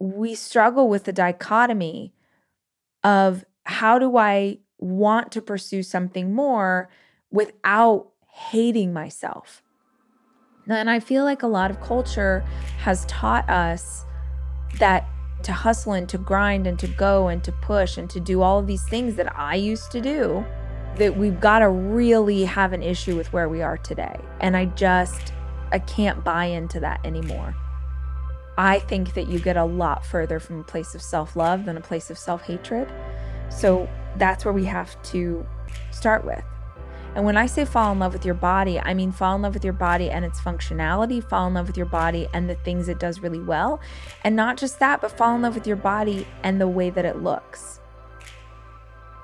We struggle with the dichotomy of how do I want to pursue something more without hating myself. And I feel like a lot of culture has taught us that to hustle and to grind and to go and to push and to do all of these things that I used to do, that we've got to really have an issue with where we are today. And I just, I can't buy into that anymore. I think that you get a lot further from a place of self love than a place of self hatred. So that's where we have to start with. And when I say fall in love with your body, I mean fall in love with your body and its functionality, fall in love with your body and the things it does really well. And not just that, but fall in love with your body and the way that it looks.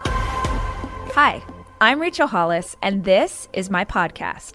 Hi, I'm Rachel Hollis, and this is my podcast.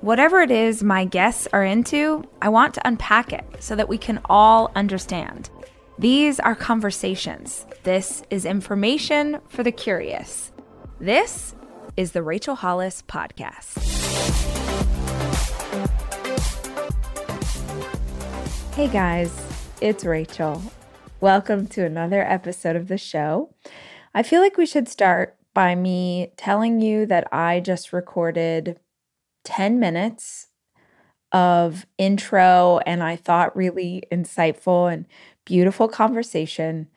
Whatever it is my guests are into, I want to unpack it so that we can all understand. These are conversations. This is information for the curious. This is the Rachel Hollis Podcast. Hey guys, it's Rachel. Welcome to another episode of the show. I feel like we should start by me telling you that I just recorded 10 minutes of intro and I thought really insightful and beautiful conversation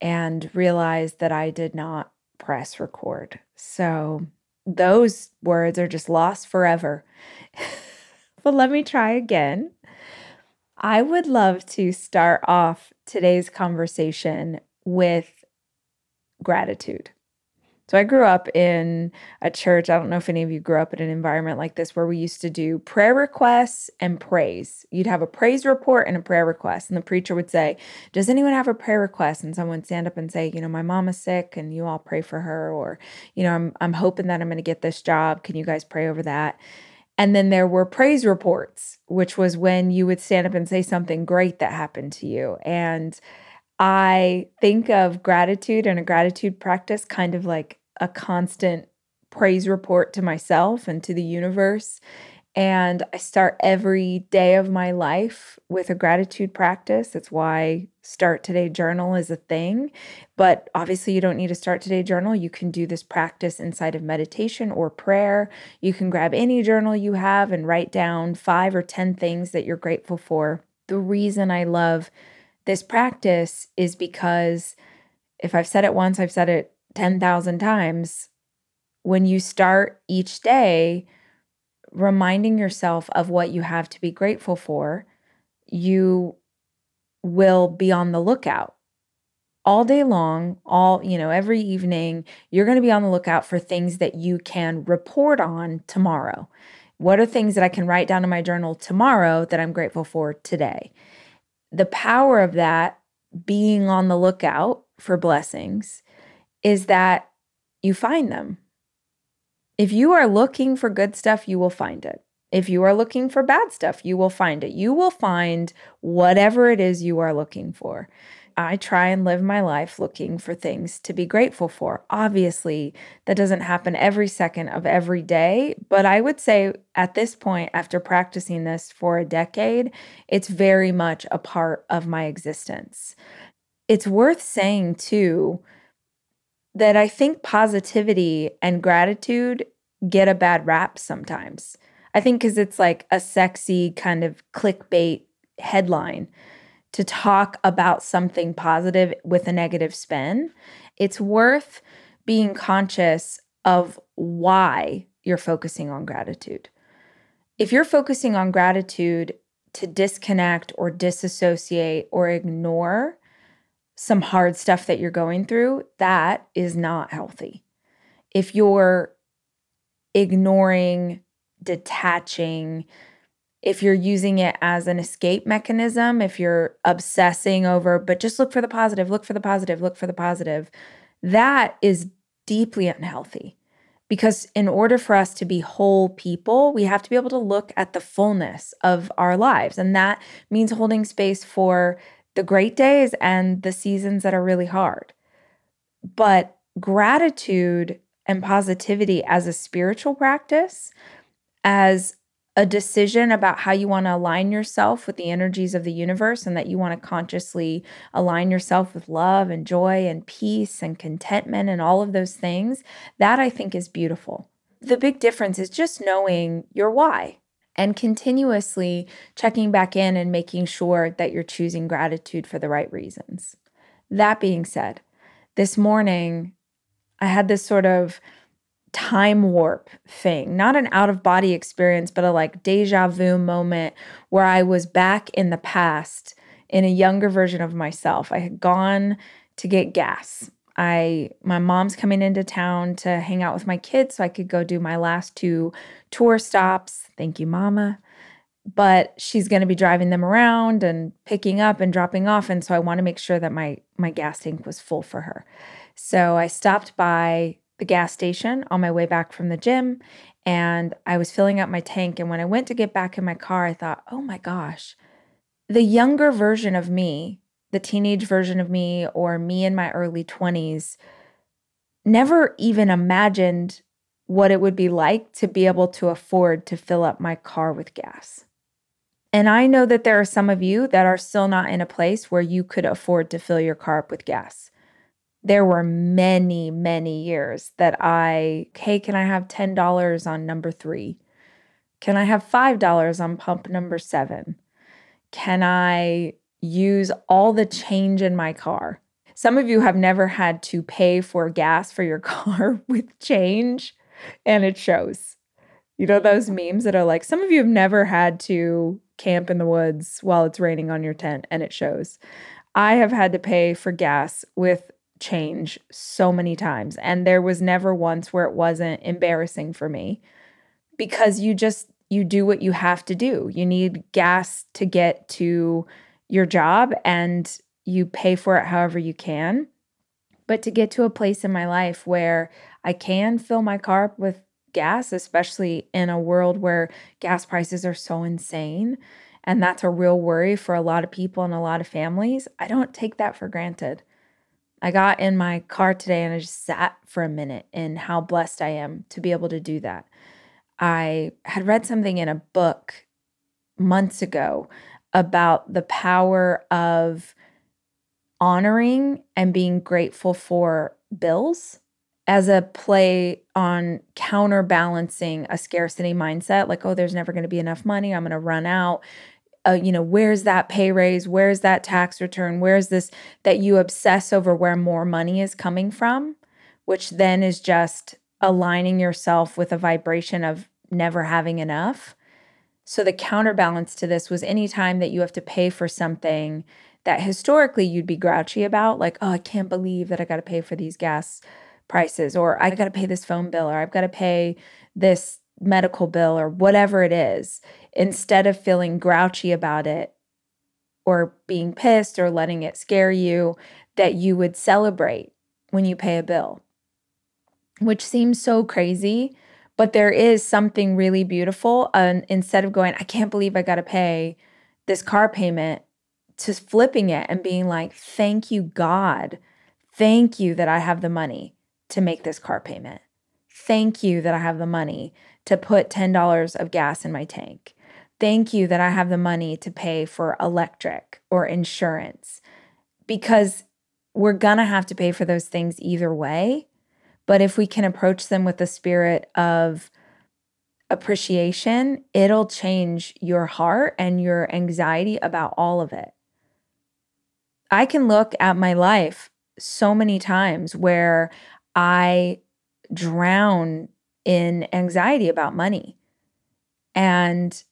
and realized that I did not press record. So those words are just lost forever. but let me try again. I would love to start off today's conversation with gratitude. So I grew up in a church. I don't know if any of you grew up in an environment like this where we used to do prayer requests and praise. You'd have a praise report and a prayer request. And the preacher would say, Does anyone have a prayer request? And someone would stand up and say, You know, my mom is sick and you all pray for her. Or, you know, I'm, I'm hoping that I'm going to get this job. Can you guys pray over that? And then there were praise reports, which was when you would stand up and say something great that happened to you. And I think of gratitude and a gratitude practice kind of like a constant praise report to myself and to the universe. And I start every day of my life with a gratitude practice. That's why Start Today Journal is a thing. But obviously, you don't need a Start Today Journal. You can do this practice inside of meditation or prayer. You can grab any journal you have and write down five or 10 things that you're grateful for. The reason I love this practice is because if I've said it once, I've said it 10,000 times. When you start each day reminding yourself of what you have to be grateful for, you will be on the lookout all day long, all, you know, every evening, you're going to be on the lookout for things that you can report on tomorrow. What are things that I can write down in my journal tomorrow that I'm grateful for today? The power of that being on the lookout for blessings is that you find them. If you are looking for good stuff, you will find it. If you are looking for bad stuff, you will find it. You will find whatever it is you are looking for. I try and live my life looking for things to be grateful for. Obviously, that doesn't happen every second of every day, but I would say at this point, after practicing this for a decade, it's very much a part of my existence. It's worth saying, too, that I think positivity and gratitude get a bad rap sometimes. I think because it's like a sexy kind of clickbait headline to talk about something positive with a negative spin, it's worth being conscious of why you're focusing on gratitude. If you're focusing on gratitude to disconnect or disassociate or ignore some hard stuff that you're going through, that is not healthy. If you're ignoring, detaching, if you're using it as an escape mechanism, if you're obsessing over, but just look for the positive, look for the positive, look for the positive, that is deeply unhealthy. Because in order for us to be whole people, we have to be able to look at the fullness of our lives. And that means holding space for the great days and the seasons that are really hard. But gratitude and positivity as a spiritual practice, as a decision about how you want to align yourself with the energies of the universe and that you want to consciously align yourself with love and joy and peace and contentment and all of those things, that I think is beautiful. The big difference is just knowing your why and continuously checking back in and making sure that you're choosing gratitude for the right reasons. That being said, this morning I had this sort of time warp thing, not an out of body experience, but a like deja vu moment where I was back in the past in a younger version of myself. I had gone to get gas. I my mom's coming into town to hang out with my kids so I could go do my last two tour stops. Thank you, mama. But she's going to be driving them around and picking up and dropping off and so I want to make sure that my my gas tank was full for her. So I stopped by the gas station on my way back from the gym and I was filling up my tank. And when I went to get back in my car, I thought, oh my gosh, the younger version of me, the teenage version of me, or me in my early 20s, never even imagined what it would be like to be able to afford to fill up my car with gas. And I know that there are some of you that are still not in a place where you could afford to fill your car up with gas there were many, many years that I, hey, can I have $10 on number three? Can I have $5 on pump number seven? Can I use all the change in my car? Some of you have never had to pay for gas for your car with change, and it shows. You know, those memes that are like, some of you have never had to camp in the woods while it's raining on your tent, and it shows. I have had to pay for gas with change so many times. And there was never once where it wasn't embarrassing for me because you just you do what you have to do. You need gas to get to your job and you pay for it however you can. But to get to a place in my life where I can fill my car up with gas, especially in a world where gas prices are so insane, and that's a real worry for a lot of people and a lot of families, I don't take that for granted. I got in my car today and I just sat for a minute in how blessed I am to be able to do that. I had read something in a book months ago about the power of honoring and being grateful for bills as a play on counterbalancing a scarcity mindset like oh there's never going to be enough money i'm going to run out uh, you know, where's that pay raise? Where's that tax return? Where's this that you obsess over where more money is coming from, which then is just aligning yourself with a vibration of never having enough. So the counterbalance to this was anytime that you have to pay for something that historically you'd be grouchy about, like, oh, I can't believe that I got to pay for these gas prices, or I got to pay this phone bill, or I've got to pay this medical bill, or whatever it is, instead of feeling grouchy about it or being pissed or letting it scare you, that you would celebrate when you pay a bill, which seems so crazy. But there is something really beautiful. And instead of going, I can't believe I got to pay this car payment, to flipping it and being like, thank you, God. Thank you that I have the money to make this car payment. Thank you that I have the money to put $10 of gas in my tank. Thank you that I have the money to pay for electric or insurance because we're going to have to pay for those things either way. But if we can approach them with the spirit of appreciation, it'll change your heart and your anxiety about all of it. I can look at my life so many times where I drown in anxiety about money. And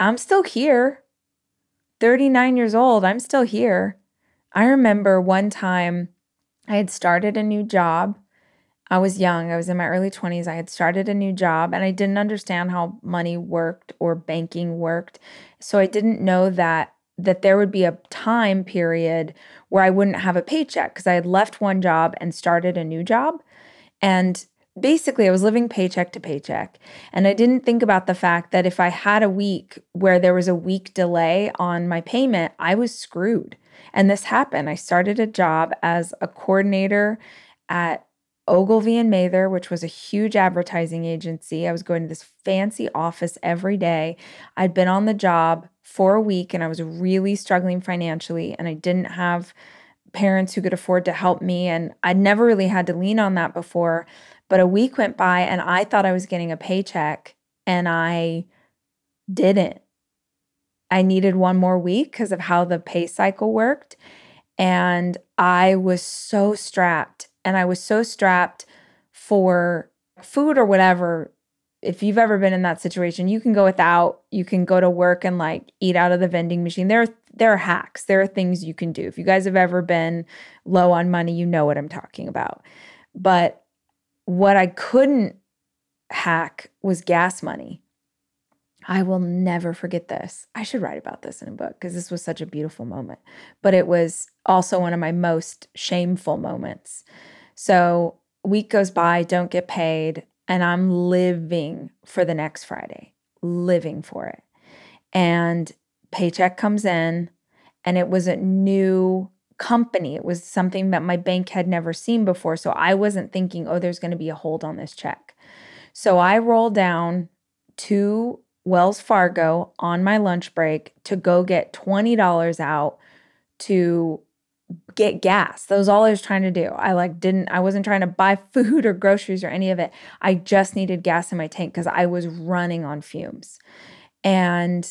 I'm still here. 39 years old, I'm still here. I remember one time I had started a new job. I was young, I was in my early 20s. I had started a new job and I didn't understand how money worked or banking worked. So I didn't know that that there would be a time period where I wouldn't have a paycheck because I had left one job and started a new job. And basically, I was living paycheck to paycheck. And I didn't think about the fact that if I had a week where there was a week delay on my payment, I was screwed. And this happened. I started a job as a coordinator at Ogilvy and Mather, which was a huge advertising agency. I was going to this fancy office every day. I'd been on the job for a week and I was really struggling financially and I didn't have parents who could afford to help me and I'd never really had to lean on that before. But a week went by and I thought I was getting a paycheck and I didn't. I needed one more week because of how the pay cycle worked. And I was so strapped. And I was so strapped for food or whatever if you've ever been in that situation, you can go without, you can go to work and like eat out of the vending machine. There are there are hacks. There are things you can do. If you guys have ever been low on money, you know what I'm talking about. But what I couldn't hack was gas money. I will never forget this. I should write about this in a book because this was such a beautiful moment. But it was also one of my most shameful moments. So, week goes by, don't get paid and I'm living for the next Friday, living for it. And paycheck comes in, and it was a new company. It was something that my bank had never seen before. So I wasn't thinking, oh, there's going to be a hold on this check. So I roll down to Wells Fargo on my lunch break to go get $20 out to get gas. That was all I was trying to do. I like didn't I wasn't trying to buy food or groceries or any of it. I just needed gas in my tank cuz I was running on fumes. And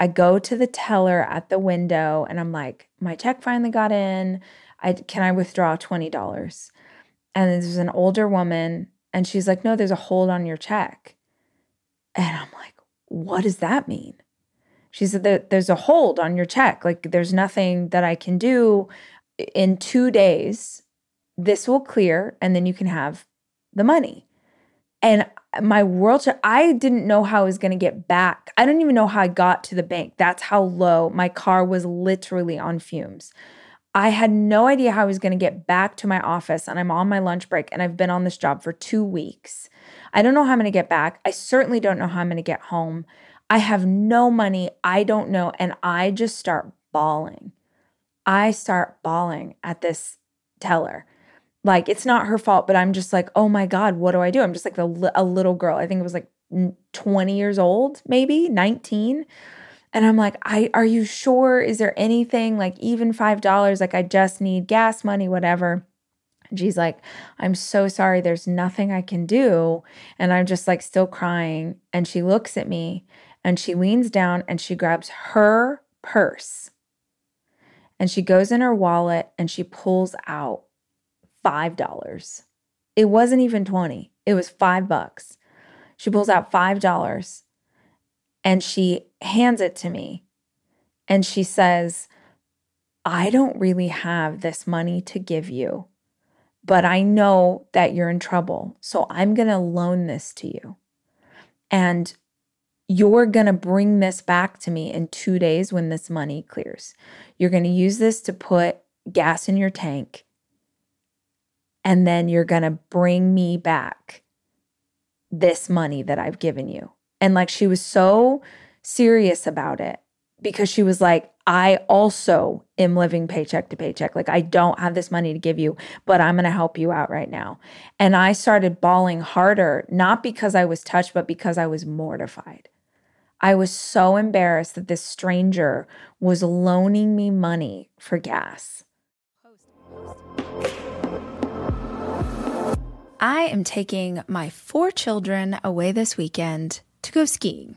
I go to the teller at the window and I'm like, my check finally got in. I can I withdraw $20? And there's an older woman and she's like, "No, there's a hold on your check." And I'm like, "What does that mean?" She said that there's a hold on your check. Like there's nothing that I can do in two days, this will clear and then you can have the money. And my world, I didn't know how I was going to get back. I don't even know how I got to the bank. That's how low my car was literally on fumes. I had no idea how I was going to get back to my office, and I'm on my lunch break, and I've been on this job for two weeks. I don't know how I'm going to get back. I certainly don't know how I'm going to get home. I have no money. I don't know. And I just start bawling. I start bawling at this teller. Like it's not her fault, but I'm just like, oh my God, what do I do? I'm just like a, a little girl. I think it was like 20 years old, maybe 19. And I'm like, I are you sure? Is there anything like even five dollars? Like I just need gas money, whatever. And she's like, I'm so sorry, there's nothing I can do. And I'm just like still crying. And she looks at me and she leans down and she grabs her purse and she goes in her wallet and she pulls out $5. It wasn't even 20. It was 5 bucks. She pulls out $5 and she hands it to me. And she says, I don't really have this money to give you, but I know that you're in trouble. So I'm going to loan this to you. And you're going to bring this back to me in two days when this money clears. You're going to use this to put gas in your tank. And then you're going to bring me back this money that I've given you. And like she was so serious about it because she was like, I also am living paycheck to paycheck. Like, I don't have this money to give you, but I'm going to help you out right now. And I started bawling harder, not because I was touched, but because I was mortified. I was so embarrassed that this stranger was loaning me money for gas. I am taking my four children away this weekend to go skiing.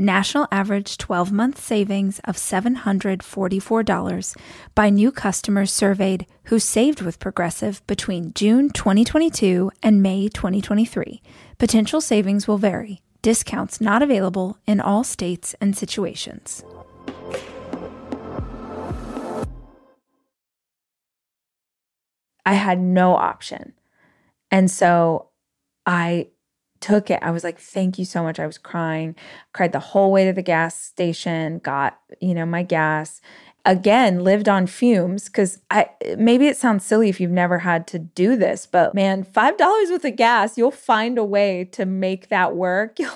National average 12 month savings of $744 by new customers surveyed who saved with Progressive between June 2022 and May 2023. Potential savings will vary. Discounts not available in all states and situations. I had no option. And so I took it. I was like, thank you so much. I was crying, cried the whole way to the gas station, got, you know, my gas. Again, lived on fumes because I maybe it sounds silly if you've never had to do this, but man, five dollars with the gas, you'll find a way to make that work.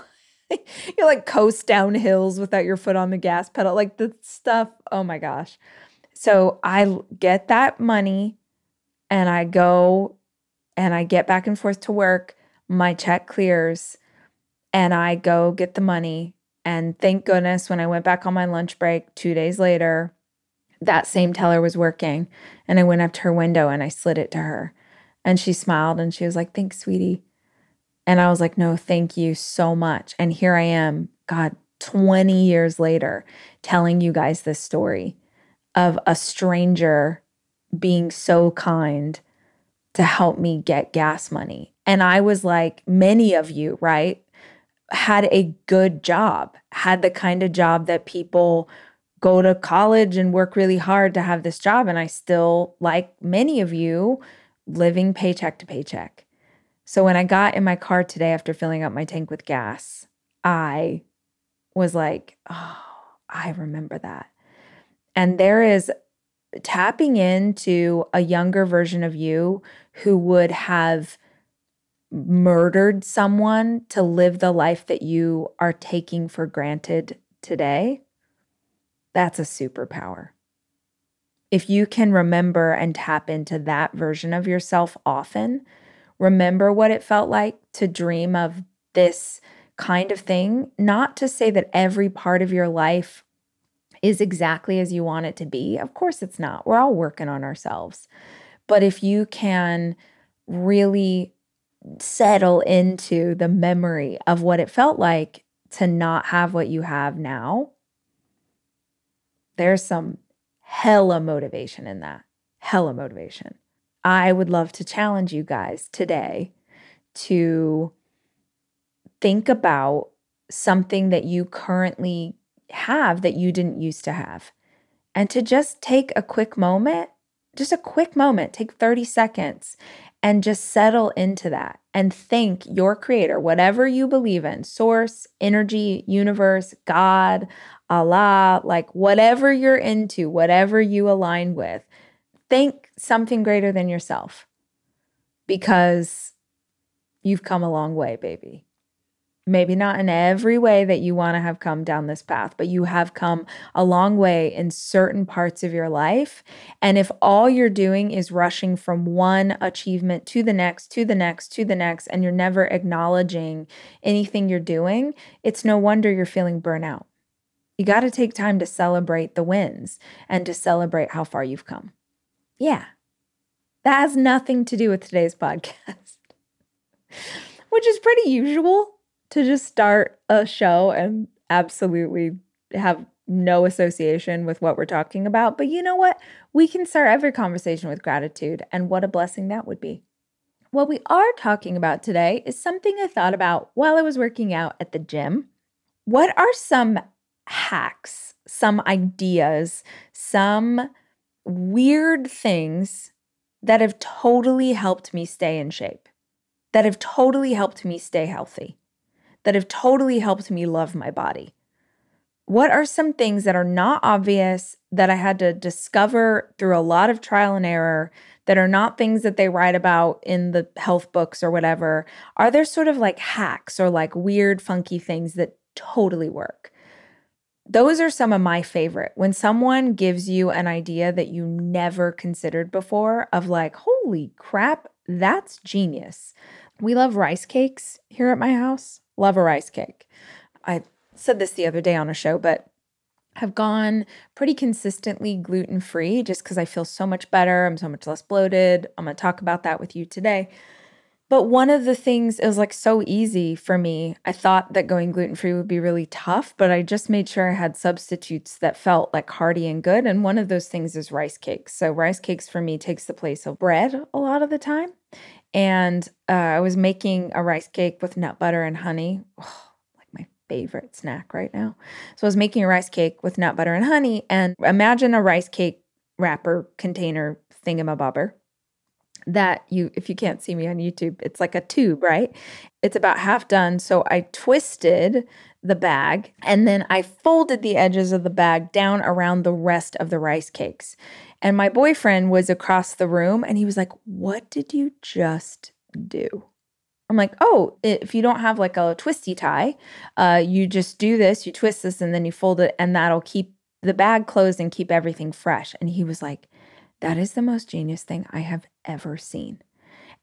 You'll, you'll like coast down hills without your foot on the gas pedal. Like the stuff, oh my gosh. So I get that money and I go and I get back and forth to work my check clears and I go get the money. And thank goodness when I went back on my lunch break two days later, that same teller was working. And I went up to her window and I slid it to her. And she smiled and she was like, Thanks, sweetie. And I was like, No, thank you so much. And here I am, God, 20 years later, telling you guys this story of a stranger being so kind to help me get gas money and I was like, many of you, right, had a good job, had the kind of job that people go to college and work really hard to have this job. And I still, like many of you, living paycheck to paycheck. So when I got in my car today after filling up my tank with gas, I was like, oh, I remember that. And there is tapping into a younger version of you who would have murdered someone to live the life that you are taking for granted today, that's a superpower. If you can remember and tap into that version of yourself often, remember what it felt like to dream of this kind of thing, not to say that every part of your life is exactly as you want it to be. Of course, it's not. We're all working on ourselves. But if you can really settle into the memory of what it felt like to not have what you have now, there's some hella motivation in that. Hella motivation. I would love to challenge you guys today to think about something that you currently have that you didn't used to have. And to just take a quick moment, just a quick moment, take 30 seconds and just settle into that and thank your creator, whatever you believe in source, energy, universe, God, Allah, like whatever you're into, whatever you align with. Thank something greater than yourself because you've come a long way, baby maybe not in every way that you want to have come down this path, but you have come a long way in certain parts of your life. And if all you're doing is rushing from one achievement to the next, to the next, to the next, and you're never acknowledging anything you're doing, it's no wonder you're feeling burnout. You got to take time to celebrate the wins and to celebrate how far you've come. Yeah. That has nothing to do with today's podcast, which is pretty usual to just start a show and absolutely have no association with what we're talking about. But you know what? We can start every conversation with gratitude, and what a blessing that would be. What we are talking about today is something I thought about while I was working out at the gym. What are some hacks, some ideas, some weird things that have totally helped me stay in shape, that have totally helped me stay healthy? That have totally helped me love my body. What are some things that are not obvious that I had to discover through a lot of trial and error that are not things that they write about in the health books or whatever? Are there sort of like hacks or like weird, funky things that totally work? Those are some of my favorite. When someone gives you an idea that you never considered before, of like, holy crap, that's genius. We love rice cakes here at my house. Love a rice cake. I said this the other day on a show, but have gone pretty consistently gluten free just because I feel so much better. I'm so much less bloated. I'm going to talk about that with you today. But one of the things is like so easy for me. I thought that going gluten free would be really tough, but I just made sure I had substitutes that felt like hearty and good. And one of those things is rice cakes. So, rice cakes for me takes the place of bread a lot of the time. And uh, I was making a rice cake with nut butter and honey. Oh, like my favorite snack right now. So I was making a rice cake with nut butter and honey. And imagine a rice cake wrapper container thingamabobber that you if you can't see me on YouTube, it's like a tube, right? It's about half done. So I twisted the bag and then I folded the edges of the bag down around the rest of the rice cakes. And my boyfriend was across the room and he was like, What did you just do? I'm like, Oh, if you don't have like a twisty tie, uh, you just do this, you twist this, and then you fold it, and that'll keep the bag closed and keep everything fresh. And he was like, That is the most genius thing I have ever seen.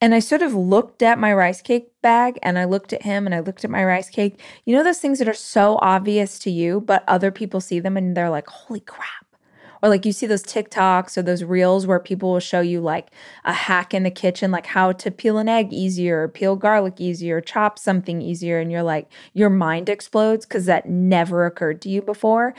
And I sort of looked at my rice cake bag and I looked at him and I looked at my rice cake. You know, those things that are so obvious to you, but other people see them and they're like, holy crap or like you see those TikToks or those reels where people will show you like a hack in the kitchen, like how to peel an egg easier, peel garlic easier, chop something easier. And you're like, your mind explodes because that never occurred to you before.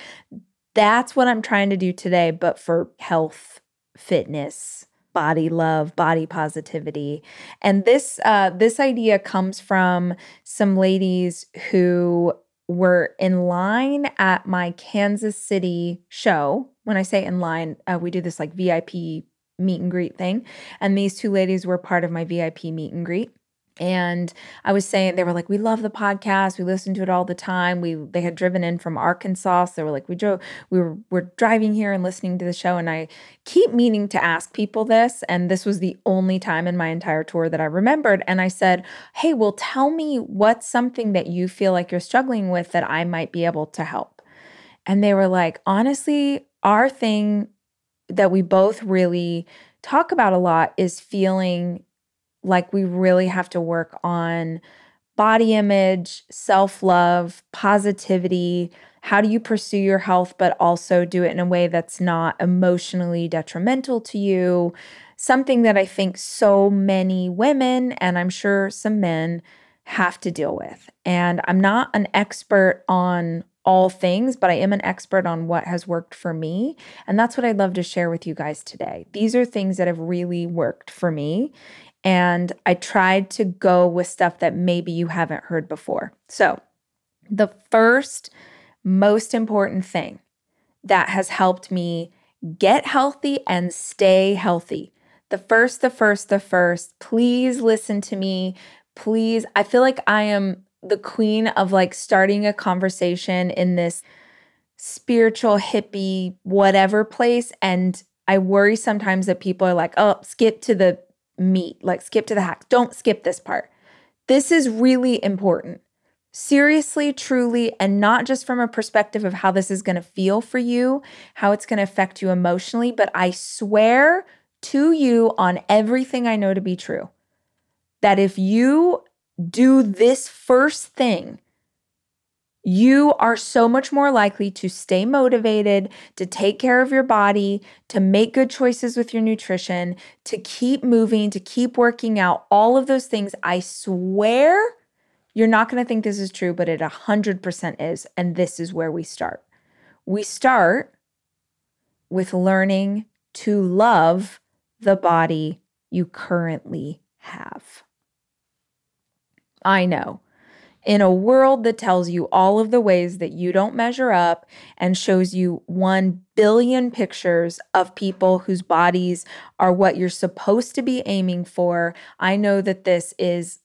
That's what I'm trying to do today, but for health, fitness, body love, body positivity. And this uh, this idea comes from some ladies who were in line at my Kansas City show when I say in line, uh, we do this like VIP meet and greet thing. And these two ladies were part of my VIP meet and greet. and I was saying they were like, we love the podcast. We listen to it all the time. We they had driven in from Arkansas. So they were like, we drove, we were we're driving here and listening to the show. And I keep meaning to ask people this. And this was the only time in my entire tour that I remembered. And I said, Hey, well, tell me what's something that you feel like you're struggling with that I might be able to help. And they were like, honestly, our thing that we both really talk about a lot is feeling like we really have to work on body image, self love, positivity. How do you pursue your health, but also do it in a way that's not emotionally detrimental to you? Something that I think so many women, and I'm sure some men, have to deal with. And I'm not an expert on all things, but I am an expert on what has worked for me. And that's what I'd love to share with you guys today. These are things that have really worked for me. And I tried to go with stuff that maybe you haven't heard before. So, the first most important thing that has helped me get healthy and stay healthy. The first, the first, the first, please listen to me. Please, I feel like I am the queen of like starting a conversation in this spiritual, hippie, whatever place. And I worry sometimes that people are like, oh, skip to the meat, like skip to the hack. Don't skip this part. This is really important. Seriously, truly, and not just from a perspective of how this is going to feel for you, how it's going to affect you emotionally, but I swear to you on everything I know to be true that if you do this first thing, you are so much more likely to stay motivated, to take care of your body, to make good choices with your nutrition, to keep moving, to keep working out, all of those things. I swear you're not going to think this is true, but it 100% is. And this is where we start. We start with learning to love the body you currently have. I know in a world that tells you all of the ways that you don't measure up and shows you 1 billion pictures of people whose bodies are what you're supposed to be aiming for, I know that this is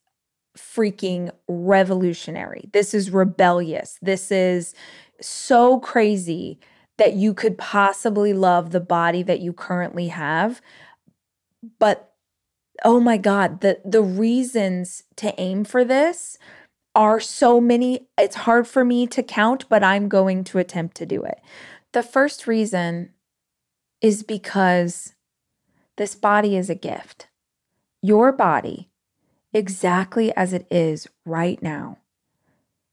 freaking revolutionary. This is rebellious. This is so crazy that you could possibly love the body that you currently have. But oh my god, the the reasons to aim for this are so many, it's hard for me to count, but I'm going to attempt to do it. The first reason is because this body is a gift. Your body, exactly as it is right now,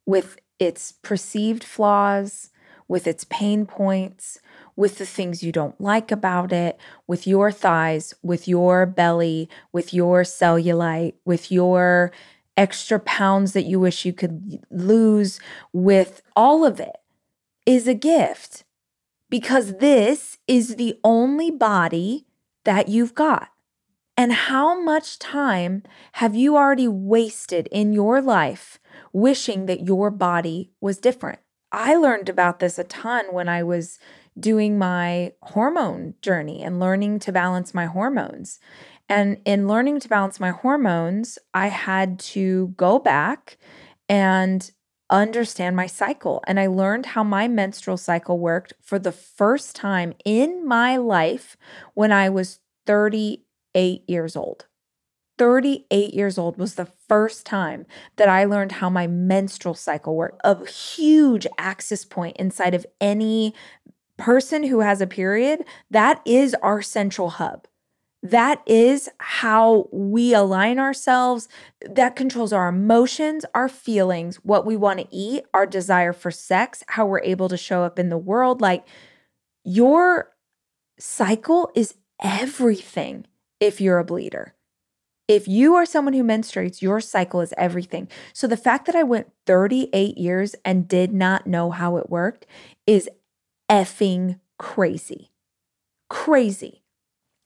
with its perceived flaws, with its pain points, with the things you don't like about it, with your thighs, with your belly, with your cellulite, with your extra pounds that you wish you could lose with all of it is a gift because this is the only body that you've got. And how much time have you already wasted in your life wishing that your body was different? I learned about this a ton when I was doing my hormone journey and learning to balance my hormones. And in learning to balance my hormones, I had to go back and understand my cycle. And I learned how my menstrual cycle worked for the first time in my life when I was 38 years old. 38 years old was the first time that I learned how my menstrual cycle worked, a huge axis point inside of any person who has a period. That is our central hub. That is how we align ourselves. That controls our emotions, our feelings, what we want to eat, our desire for sex, how we're able to show up in the world. Like your cycle is everything if you're a bleeder. If you are someone who menstruates, your cycle is everything. So the fact that I went 38 years and did not know how it worked is effing crazy. Crazy.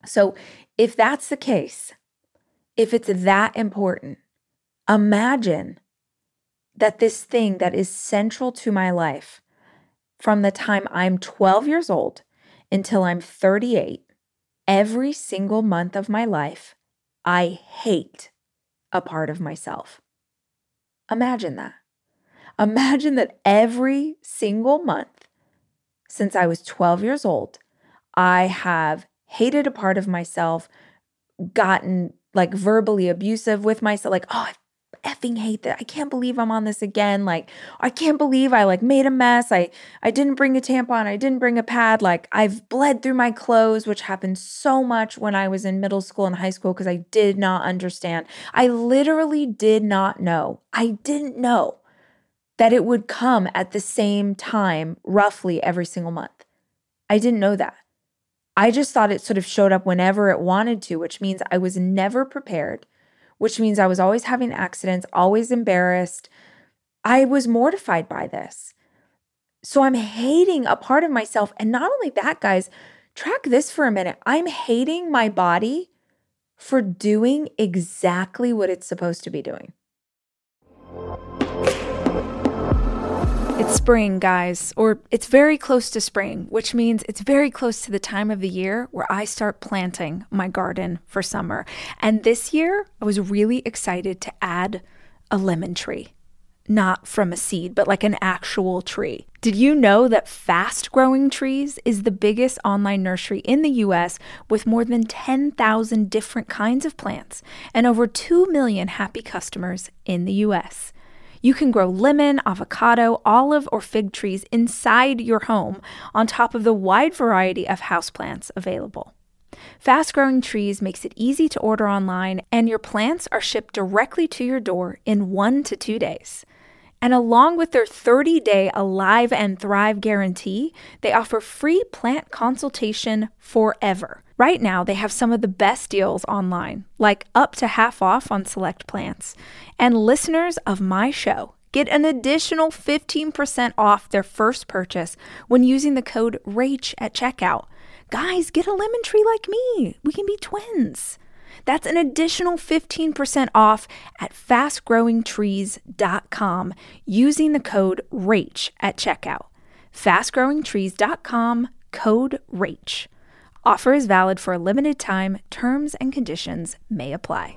So if that's the case, if it's that important, imagine that this thing that is central to my life from the time I'm 12 years old until I'm 38, every single month of my life, I hate a part of myself. Imagine that. Imagine that every single month since I was 12 years old, I have hated a part of myself, gotten like verbally abusive with myself, like, oh, I effing hate that. I can't believe I'm on this again. Like, I can't believe I like made a mess. I I didn't bring a tampon. I didn't bring a pad. Like, I've bled through my clothes, which happened so much when I was in middle school and high school because I did not understand. I literally did not know. I didn't know that it would come at the same time roughly every single month. I didn't know that. I just thought it sort of showed up whenever it wanted to, which means I was never prepared which means I was always having accidents, always embarrassed. I was mortified by this. So I'm hating a part of myself. And not only that, guys, track this for a minute. I'm hating my body for doing exactly what it's supposed to be doing. It's spring, guys, or it's very close to spring, which means it's very close to the time of the year where I start planting my garden for summer. And this year, I was really excited to add a lemon tree. Not from a seed, but like an actual tree. Did you know that Fast Growing Trees is the biggest online nursery in the US with more than 10,000 different kinds of plants and over 2 million happy customers in the US? You can grow lemon, avocado, olive, or fig trees inside your home on top of the wide variety of houseplants available. Fast growing trees makes it easy to order online, and your plants are shipped directly to your door in one to two days. And along with their 30 day Alive and Thrive guarantee, they offer free plant consultation forever. Right now, they have some of the best deals online, like up to half off on select plants. And listeners of my show get an additional 15% off their first purchase when using the code RACH at checkout. Guys, get a lemon tree like me. We can be twins. That's an additional 15% off at fastgrowingtrees.com using the code RACH at checkout. Fastgrowingtrees.com code RACH. Offer is valid for a limited time. Terms and conditions may apply.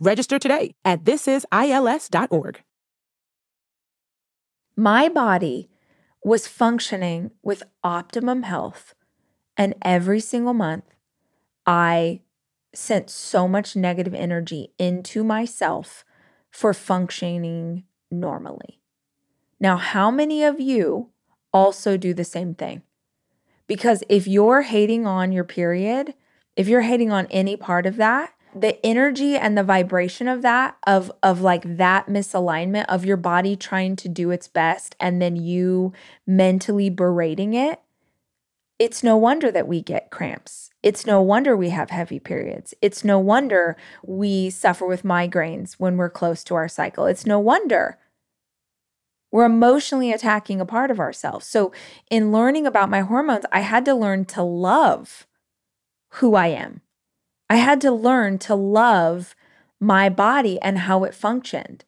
Register today at thisisils.org. My body was functioning with optimum health, and every single month, I sent so much negative energy into myself for functioning normally. Now, how many of you also do the same thing? Because if you're hating on your period, if you're hating on any part of that, the energy and the vibration of that of of like that misalignment of your body trying to do its best and then you mentally berating it it's no wonder that we get cramps it's no wonder we have heavy periods it's no wonder we suffer with migraines when we're close to our cycle it's no wonder we're emotionally attacking a part of ourselves. So, in learning about my hormones, I had to learn to love who I am. I had to learn to love my body and how it functioned.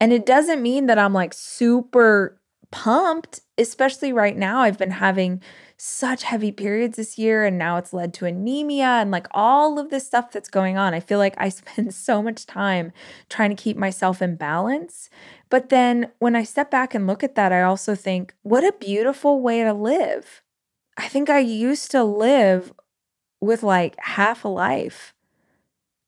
And it doesn't mean that I'm like super pumped, especially right now. I've been having such heavy periods this year, and now it's led to anemia and like all of this stuff that's going on. I feel like I spend so much time trying to keep myself in balance. But then when I step back and look at that, I also think, what a beautiful way to live. I think I used to live with like half a life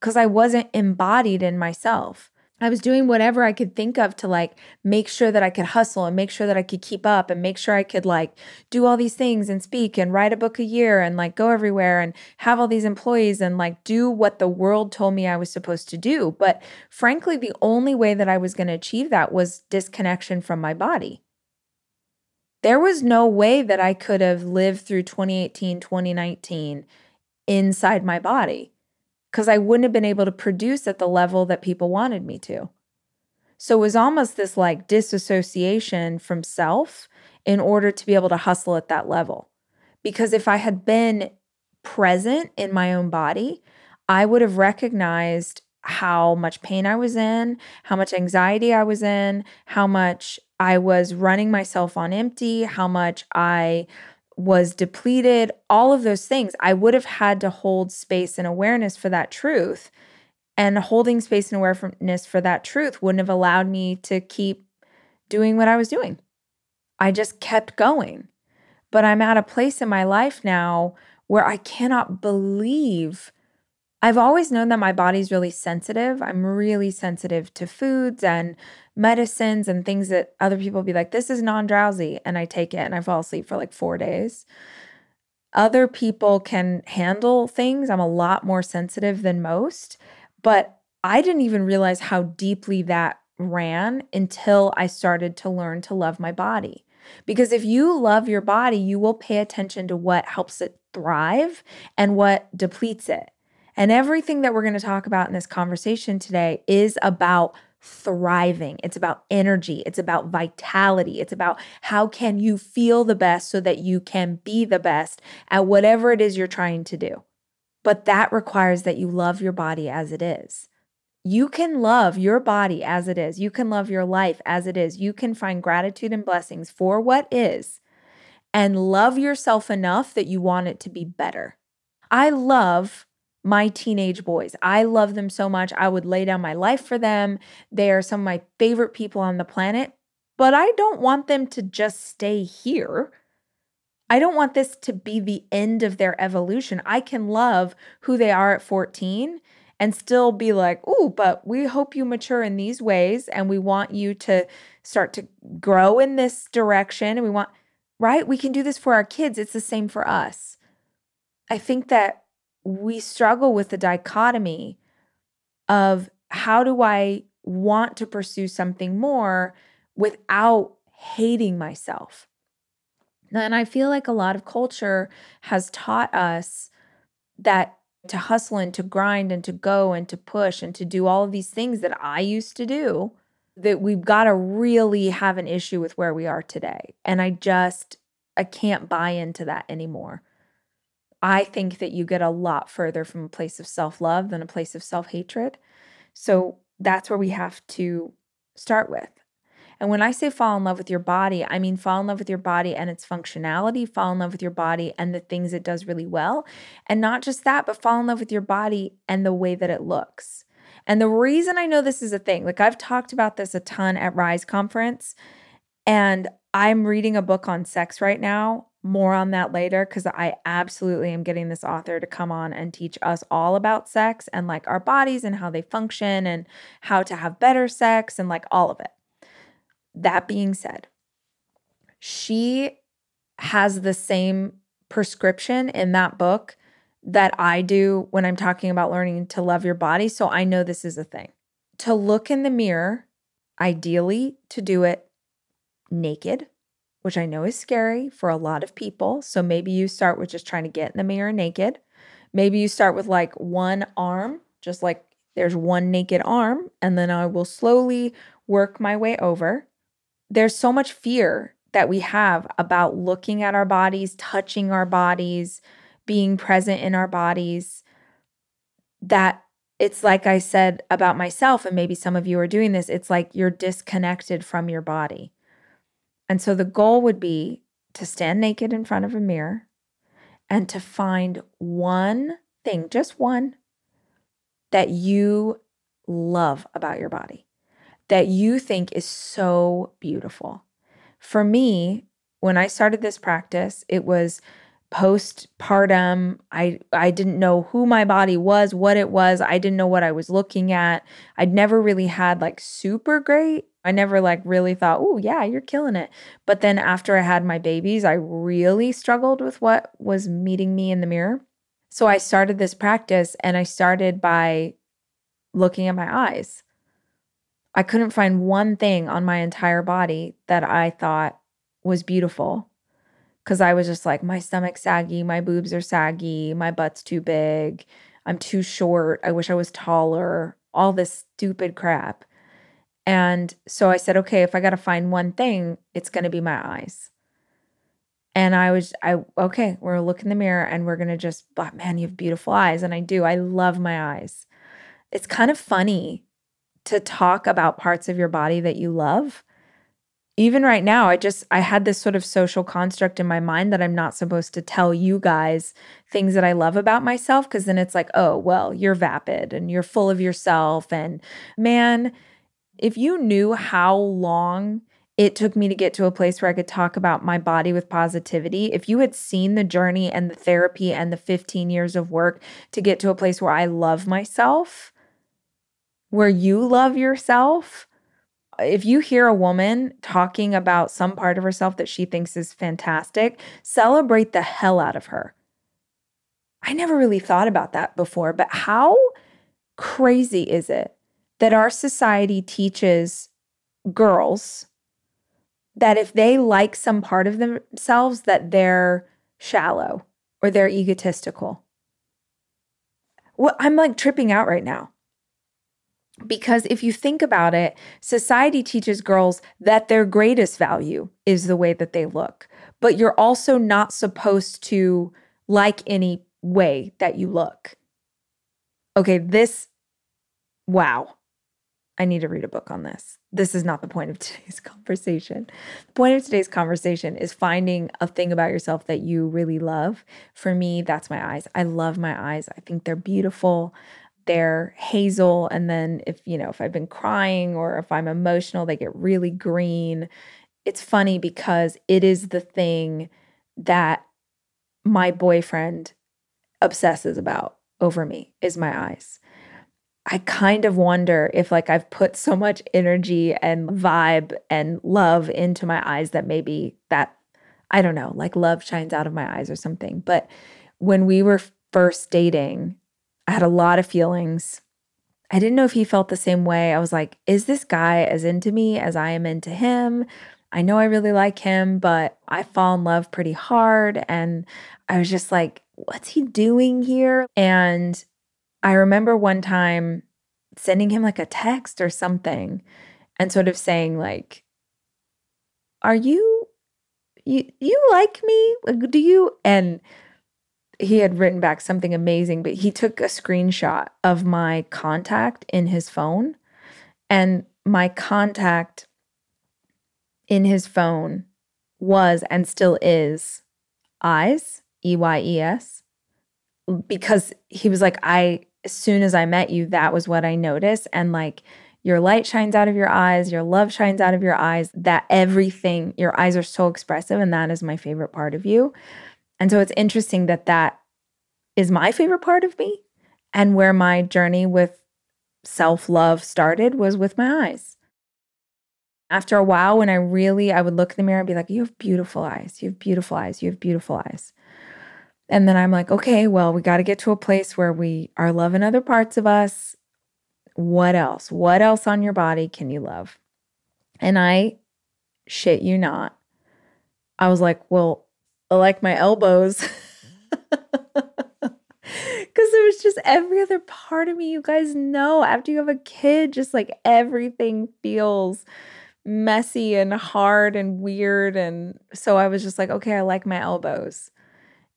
because I wasn't embodied in myself. I was doing whatever I could think of to like make sure that I could hustle and make sure that I could keep up and make sure I could like do all these things and speak and write a book a year and like go everywhere and have all these employees and like do what the world told me I was supposed to do. But frankly, the only way that I was going to achieve that was disconnection from my body. There was no way that I could have lived through 2018, 2019 inside my body because I wouldn't have been able to produce at the level that people wanted me to. So it was almost this like disassociation from self in order to be able to hustle at that level. Because if I had been present in my own body, I would have recognized how much pain I was in, how much anxiety I was in, how much I was running myself on empty, how much I was depleted, all of those things. I would have had to hold space and awareness for that truth. And holding space and awareness for that truth wouldn't have allowed me to keep doing what I was doing. I just kept going. But I'm at a place in my life now where I cannot believe I've always known that my body's really sensitive. I'm really sensitive to foods and medicines and things that other people be like, this is non drowsy. And I take it and I fall asleep for like four days. Other people can handle things. I'm a lot more sensitive than most. But I didn't even realize how deeply that ran until I started to learn to love my body. Because if you love your body, you will pay attention to what helps it thrive and what depletes it. And everything that we're going to talk about in this conversation today is about thriving. It's about energy. It's about vitality. It's about how can you feel the best so that you can be the best at whatever it is you're trying to do. But that requires that you love your body as it is. You can love your body as it is. You can love your life as it is. You can find gratitude and blessings for what is and love yourself enough that you want it to be better. I love my teenage boys. I love them so much. I would lay down my life for them. They are some of my favorite people on the planet, but I don't want them to just stay here. I don't want this to be the end of their evolution. I can love who they are at 14 and still be like, oh, but we hope you mature in these ways and we want you to start to grow in this direction. And we want, right? We can do this for our kids. It's the same for us. I think that we struggle with the dichotomy of how do I want to pursue something more without hating myself. And I feel like a lot of culture has taught us that to hustle and to grind and to go and to push and to do all of these things that I used to do, that we've got to really have an issue with where we are today. And I just, I can't buy into that anymore. I think that you get a lot further from a place of self love than a place of self hatred. So that's where we have to start with. And when I say fall in love with your body, I mean fall in love with your body and its functionality, fall in love with your body and the things it does really well. And not just that, but fall in love with your body and the way that it looks. And the reason I know this is a thing, like I've talked about this a ton at Rise Conference, and I'm reading a book on sex right now more on that later because I absolutely am getting this author to come on and teach us all about sex and like our bodies and how they function and how to have better sex and like all of it. That being said, she has the same prescription in that book that I do when I'm talking about learning to love your body. So I know this is a thing. To look in the mirror, ideally, to do it naked which I know is scary for a lot of people. So maybe you start with just trying to get in the mirror naked. Maybe you start with like one arm, just like there's one naked arm, and then I will slowly work my way over. There's so much fear that we have about looking at our bodies, touching our bodies, being present in our bodies that it's like I said about myself, and maybe some of you are doing this, it's like you're disconnected from your body. And so the goal would be to stand naked in front of a mirror and to find one thing, just one, that you love about your body, that you think is so beautiful. For me, when I started this practice, it was postpartum. I i didn't know who my body was what it was. I didn't know what i was looking at. I'd never really had like super great I never like really thought, oh, yeah, you're killing it. But then after I had my babies, I really struggled with what was meeting me in the mirror. So I started this practice and I started by looking at my eyes. I couldn't find one thing on my entire body that I thought was beautiful because I was just like, my stomach's saggy, my boobs are saggy, my butt's too big, I'm too short. I wish I was taller. All this stupid crap. And so I said, okay, if I got to find one thing, it's going to be my eyes. And I was, I, okay, we're look in the mirror and we're going to just, but man, you have beautiful eyes. And I do. I love my eyes. It's kind of funny to talk about parts of your body that you love even right now i just i had this sort of social construct in my mind that i'm not supposed to tell you guys things that i love about myself because then it's like oh well you're vapid and you're full of yourself and man if you knew how long it took me to get to a place where I could talk about my body with positivity. If you had seen the journey and the therapy and the 15 years of work to get to a place where I love myself, where you love yourself, if you hear a woman talking about some part of herself that she thinks is fantastic, celebrate the hell out of her. I never really thought about that before, but how crazy is it that our society teaches girls that if they like some part of themselves that they're shallow or they're egotistical. Well, I'm like tripping out right now. Because if you think about it, society teaches girls that their greatest value is the way that they look. But you're also not supposed to like any way that you look. Okay, this, wow. I need to read a book on this. This is not the point of today's conversation. The point of today's conversation is finding a thing about yourself that you really love. For me, that's my eyes. I love my eyes. I think they're beautiful they're hazel and then if you know if i've been crying or if i'm emotional they get really green it's funny because it is the thing that my boyfriend obsesses about over me is my eyes i kind of wonder if like i've put so much energy and vibe and love into my eyes that maybe that i don't know like love shines out of my eyes or something but when we were first dating I had a lot of feelings. I didn't know if he felt the same way. I was like, is this guy as into me as I am into him? I know I really like him, but I fall in love pretty hard. And I was just like, what's he doing here? And I remember one time sending him like a text or something and sort of saying, like, are you, you, you like me? Do you? And he had written back something amazing, but he took a screenshot of my contact in his phone. And my contact in his phone was and still is eyes, E Y E S, because he was like, I, as soon as I met you, that was what I noticed. And like, your light shines out of your eyes, your love shines out of your eyes, that everything, your eyes are so expressive. And that is my favorite part of you. And so it's interesting that that is my favorite part of me and where my journey with self love started was with my eyes. After a while, when I really, I would look in the mirror and be like, You have beautiful eyes. You have beautiful eyes. You have beautiful eyes. And then I'm like, okay, well, we got to get to a place where we are loving other parts of us. What else? What else on your body can you love? And I shit you not. I was like, well, I like my elbows. Because it was just every other part of me. You guys know after you have a kid, just like everything feels messy and hard and weird. And so I was just like, okay, I like my elbows.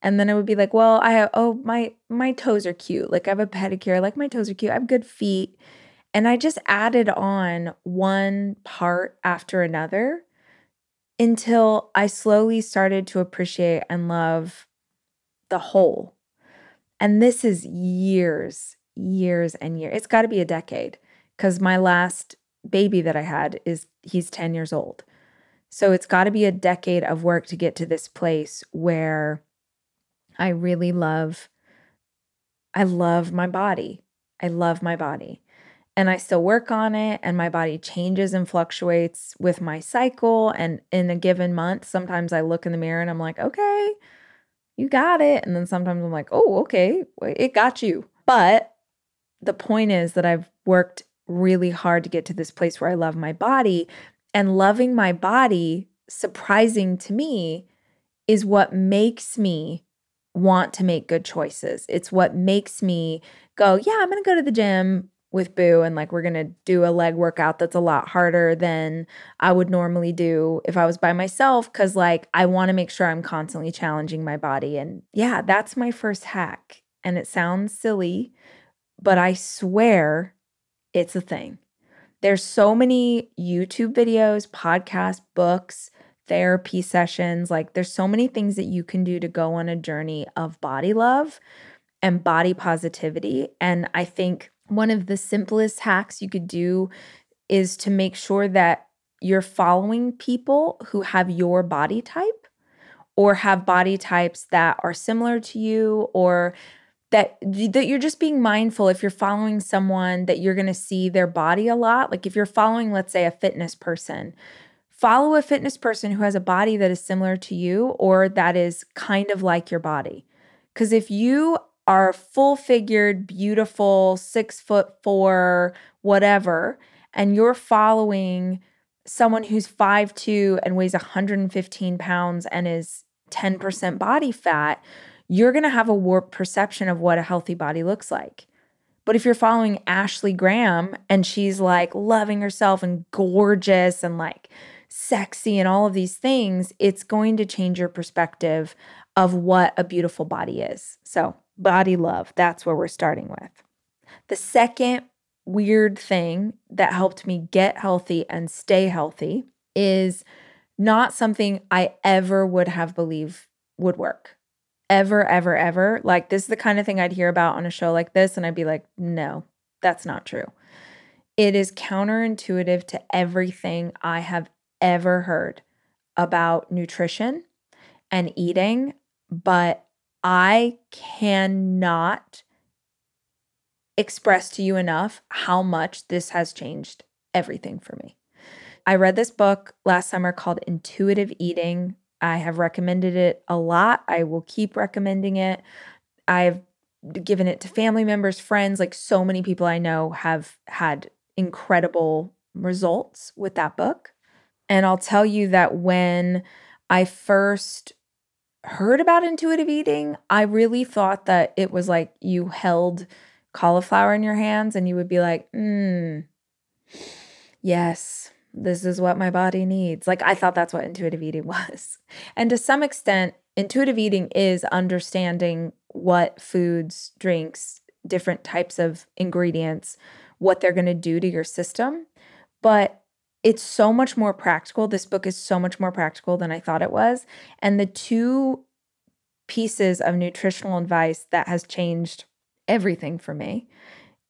And then it would be like, well, I have, oh, my my toes are cute. Like I have a pedicure. Like my toes are cute. I have good feet. And I just added on one part after another until I slowly started to appreciate and love the whole. And this is years, years and years. It's got to be a decade because my last baby that I had is he's 10 years old. So it's got to be a decade of work to get to this place where I really love I love my body. I love my body. And I still work on it and my body changes and fluctuates with my cycle and in a given month sometimes I look in the mirror and I'm like, "Okay, you got it. And then sometimes I'm like, oh, okay, it got you. But the point is that I've worked really hard to get to this place where I love my body. And loving my body, surprising to me, is what makes me want to make good choices. It's what makes me go, yeah, I'm going to go to the gym with Boo and like we're going to do a leg workout that's a lot harder than I would normally do if I was by myself cuz like I want to make sure I'm constantly challenging my body and yeah, that's my first hack. And it sounds silly, but I swear it's a thing. There's so many YouTube videos, podcasts, books, therapy sessions. Like, there's so many things that you can do to go on a journey of body love and body positivity. And I think one of the simplest hacks you could do is to make sure that you're following people who have your body type or have body types that are similar to you or that that you're just being mindful if you're following someone that you're going to see their body a lot like if you're following let's say a fitness person follow a fitness person who has a body that is similar to you or that is kind of like your body cuz if you are full figured beautiful 6 foot 4 whatever and you're following someone who's 5'2 and weighs 115 pounds and is 10% body fat you're going to have a warped perception of what a healthy body looks like. But if you're following Ashley Graham and she's like loving herself and gorgeous and like sexy and all of these things, it's going to change your perspective of what a beautiful body is. So, body love, that's where we're starting with. The second weird thing that helped me get healthy and stay healthy is not something I ever would have believed would work ever, ever, ever. Like, this is the kind of thing I'd hear about on a show like this, and I'd be like, no, that's not true. It is counterintuitive to everything I have ever heard about nutrition and eating, but I cannot express to you enough how much this has changed everything for me. I read this book last summer called Intuitive Eating I have recommended it a lot. I will keep recommending it. I've given it to family members, friends, like so many people I know have had incredible results with that book. And I'll tell you that when I first heard about intuitive eating, I really thought that it was like you held cauliflower in your hands and you would be like, mm, yes, this is what my body needs. Like I thought that's what intuitive eating was. And to some extent, intuitive eating is understanding what foods, drinks, different types of ingredients, what they're going to do to your system. But it's so much more practical. This book is so much more practical than I thought it was. And the two pieces of nutritional advice that has changed everything for me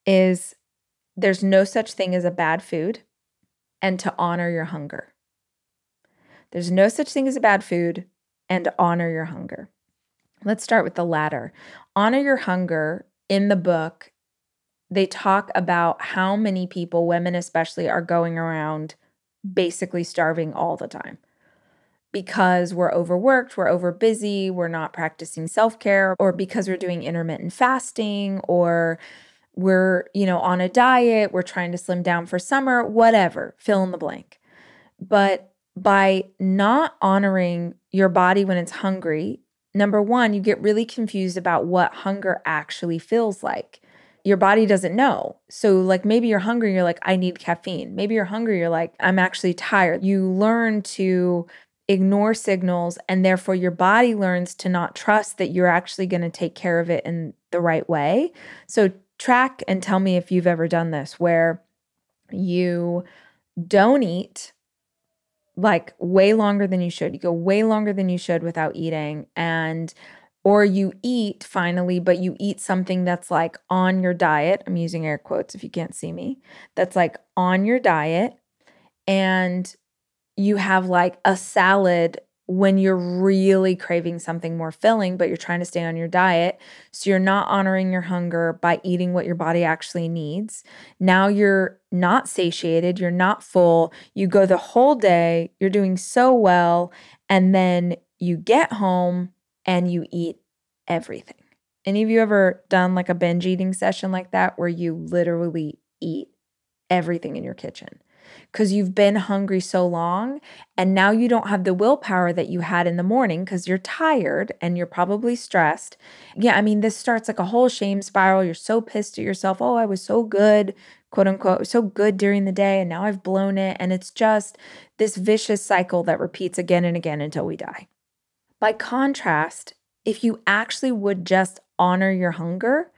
is there's no such thing as a bad food and to honor your hunger. There's no such thing as a bad food and honor your hunger. Let's start with the latter. Honor your hunger in the book. They talk about how many people, women especially, are going around basically starving all the time because we're overworked, we're overbusy, we're not practicing self care, or because we're doing intermittent fasting, or we're, you know, on a diet, we're trying to slim down for summer, whatever, fill in the blank. But by not honoring your body when it's hungry, number one, you get really confused about what hunger actually feels like. Your body doesn't know. So, like, maybe you're hungry, you're like, I need caffeine. Maybe you're hungry, you're like, I'm actually tired. You learn to ignore signals, and therefore your body learns to not trust that you're actually going to take care of it in the right way. So, track and tell me if you've ever done this where you don't eat like way longer than you should. You go way longer than you should without eating and or you eat finally but you eat something that's like on your diet. I'm using air quotes if you can't see me. That's like on your diet and you have like a salad when you're really craving something more filling, but you're trying to stay on your diet. So you're not honoring your hunger by eating what your body actually needs. Now you're not satiated, you're not full. You go the whole day, you're doing so well, and then you get home and you eat everything. Any of you ever done like a binge eating session like that where you literally eat everything in your kitchen because you've been hungry so long and now you don't have the willpower that you had in the morning because you're tired and you're probably stressed. Yeah, I mean, this starts like a whole shame spiral. You're so pissed at yourself. Oh, I was so good, quote unquote, so good during the day and now I've blown it. And it's just this vicious cycle that repeats again and again until we die. By contrast, if you actually would just honor your hunger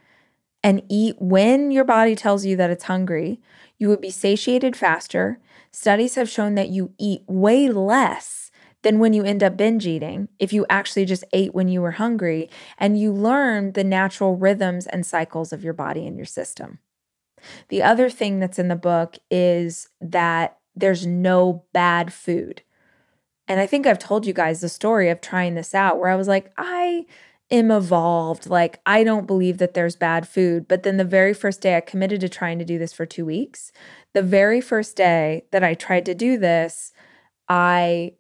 and eat when your body tells you that it's hungry, you would be satiated faster. Studies have shown that you eat way less than when you end up binge eating if you actually just ate when you were hungry and you learn the natural rhythms and cycles of your body and your system. The other thing that's in the book is that there's no bad food. And I think I've told you guys the story of trying this out where I was like, I am evolved. Like, I don't believe that there's bad food. But then the very first day I committed to trying to do this for two weeks, the very first day that I tried to do this, I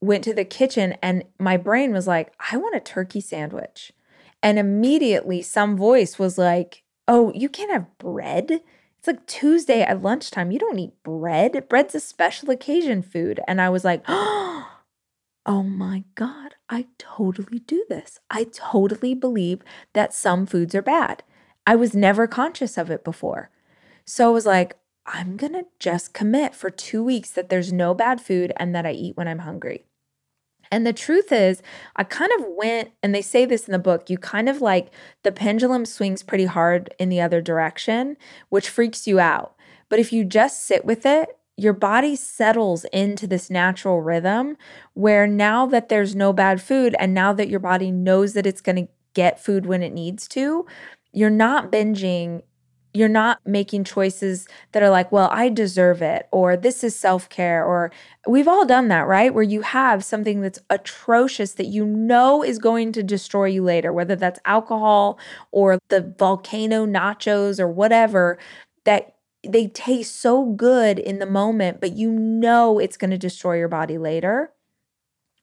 went to the kitchen and my brain was like, I want a turkey sandwich. And immediately some voice was like, Oh, you can't have bread. It's like Tuesday at lunchtime. You don't eat bread. Bread's a special occasion food. And I was like, Oh, my God, I totally do this. I totally believe that some foods are bad. I was never conscious of it before. So I was like, I'm going to just commit for two weeks that there's no bad food and that I eat when I'm hungry. And the truth is, I kind of went, and they say this in the book, you kind of like the pendulum swings pretty hard in the other direction, which freaks you out. But if you just sit with it your body settles into this natural rhythm where now that there's no bad food and now that your body knows that it's going to get food when it needs to, you're not binging. You're not making choices that are like, well, I deserve it, or this is self care, or we've all done that, right? Where you have something that's atrocious that you know is going to destroy you later, whether that's alcohol or the volcano nachos or whatever, that they taste so good in the moment, but you know it's going to destroy your body later.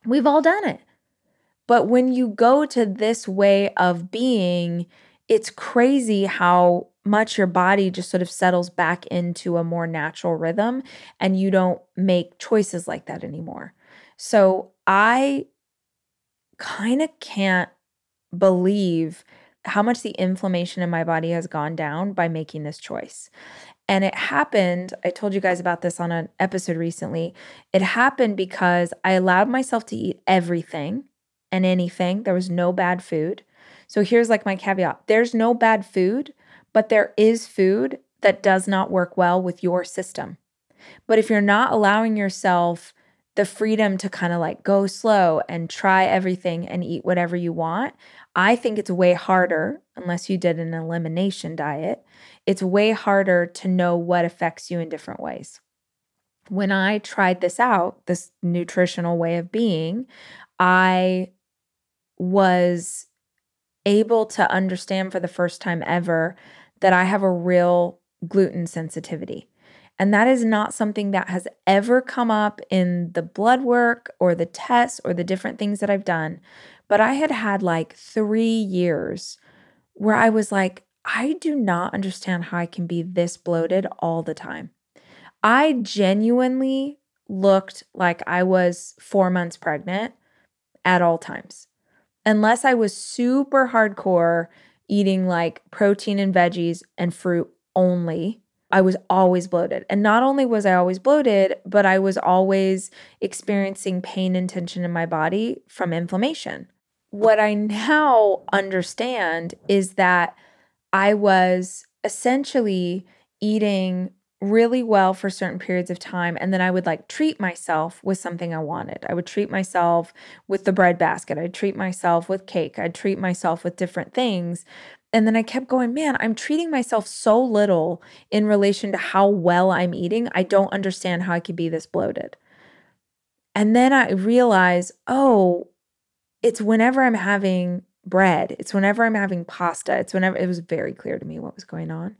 We've all done it. But when you go to this way of being, it's crazy how much your body just sort of settles back into a more natural rhythm and you don't make choices like that anymore. So I kind of can't believe how much the inflammation in my body has gone down by making this choice. And it happened, I told you guys about this on an episode recently. It happened because I allowed myself to eat everything and anything. There was no bad food. So here's like my caveat there's no bad food, but there is food that does not work well with your system. But if you're not allowing yourself the freedom to kind of like go slow and try everything and eat whatever you want, I think it's way harder, unless you did an elimination diet, it's way harder to know what affects you in different ways. When I tried this out, this nutritional way of being, I was able to understand for the first time ever that I have a real gluten sensitivity. And that is not something that has ever come up in the blood work or the tests or the different things that I've done. But I had had like three years where I was like, I do not understand how I can be this bloated all the time. I genuinely looked like I was four months pregnant at all times. Unless I was super hardcore eating like protein and veggies and fruit only, I was always bloated. And not only was I always bloated, but I was always experiencing pain and tension in my body from inflammation. What I now understand is that I was essentially eating really well for certain periods of time and then I would like treat myself with something I wanted. I would treat myself with the bread basket. I'd treat myself with cake. I'd treat myself with different things. And then I kept going, man, I'm treating myself so little in relation to how well I'm eating. I don't understand how I could be this bloated. And then I realize, oh, it's whenever I'm having bread. It's whenever I'm having pasta. It's whenever it was very clear to me what was going on.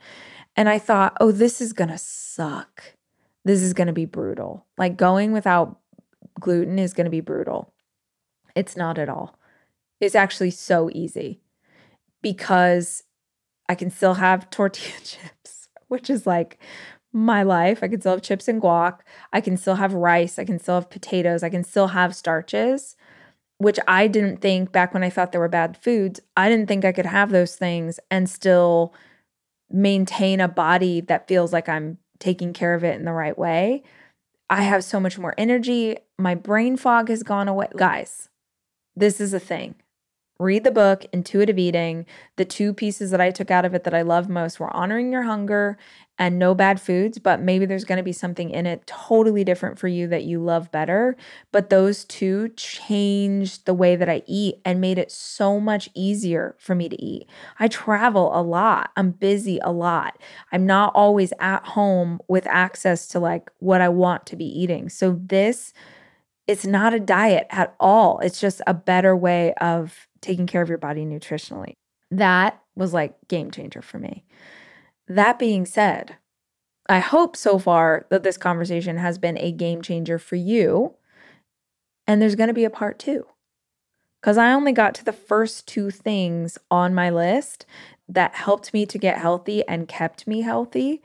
And I thought, oh, this is going to suck. This is going to be brutal. Like going without gluten is going to be brutal. It's not at all. It's actually so easy because I can still have tortilla chips, which is like my life. I can still have chips and guac. I can still have rice. I can still have potatoes. I can still have starches, which I didn't think back when I thought there were bad foods. I didn't think I could have those things and still maintain a body that feels like I'm taking care of it in the right way. I have so much more energy. My brain fog has gone away. Guys, this is a thing. Read the book, Intuitive Eating. The two pieces that I took out of it that I love most were honoring your hunger and no bad foods, but maybe there's going to be something in it totally different for you that you love better. But those two changed the way that I eat and made it so much easier for me to eat. I travel a lot, I'm busy a lot. I'm not always at home with access to like what I want to be eating. So this it's not a diet at all. It's just a better way of taking care of your body nutritionally. That was like game changer for me. That being said, I hope so far that this conversation has been a game changer for you. And there's going to be a part two. Because I only got to the first two things on my list that helped me to get healthy and kept me healthy.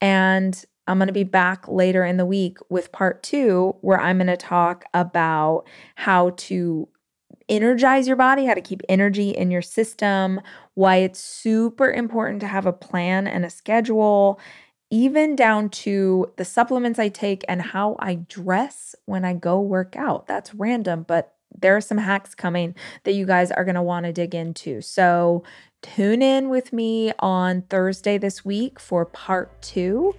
And I'm going to be back later in the week with part two, where I'm going to talk about how to energize your body, how to keep energy in your system, why it's super important to have a plan and a schedule, even down to the supplements I take and how I dress when I go work out. That's random, but there are some hacks coming that you guys are going to want to dig into. So, tune in with me on Thursday this week for part two.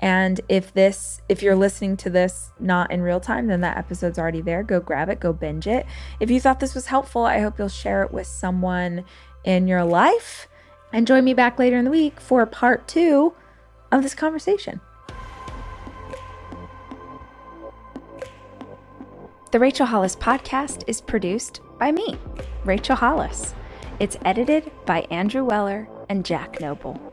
And if this, if you're listening to this not in real time, then that episode's already there. Go grab it, go binge it. If you thought this was helpful, I hope you'll share it with someone in your life. And join me back later in the week for part two of this conversation. The Rachel Hollis podcast is produced by me, Rachel Hollis. It's edited by Andrew Weller and Jack Noble.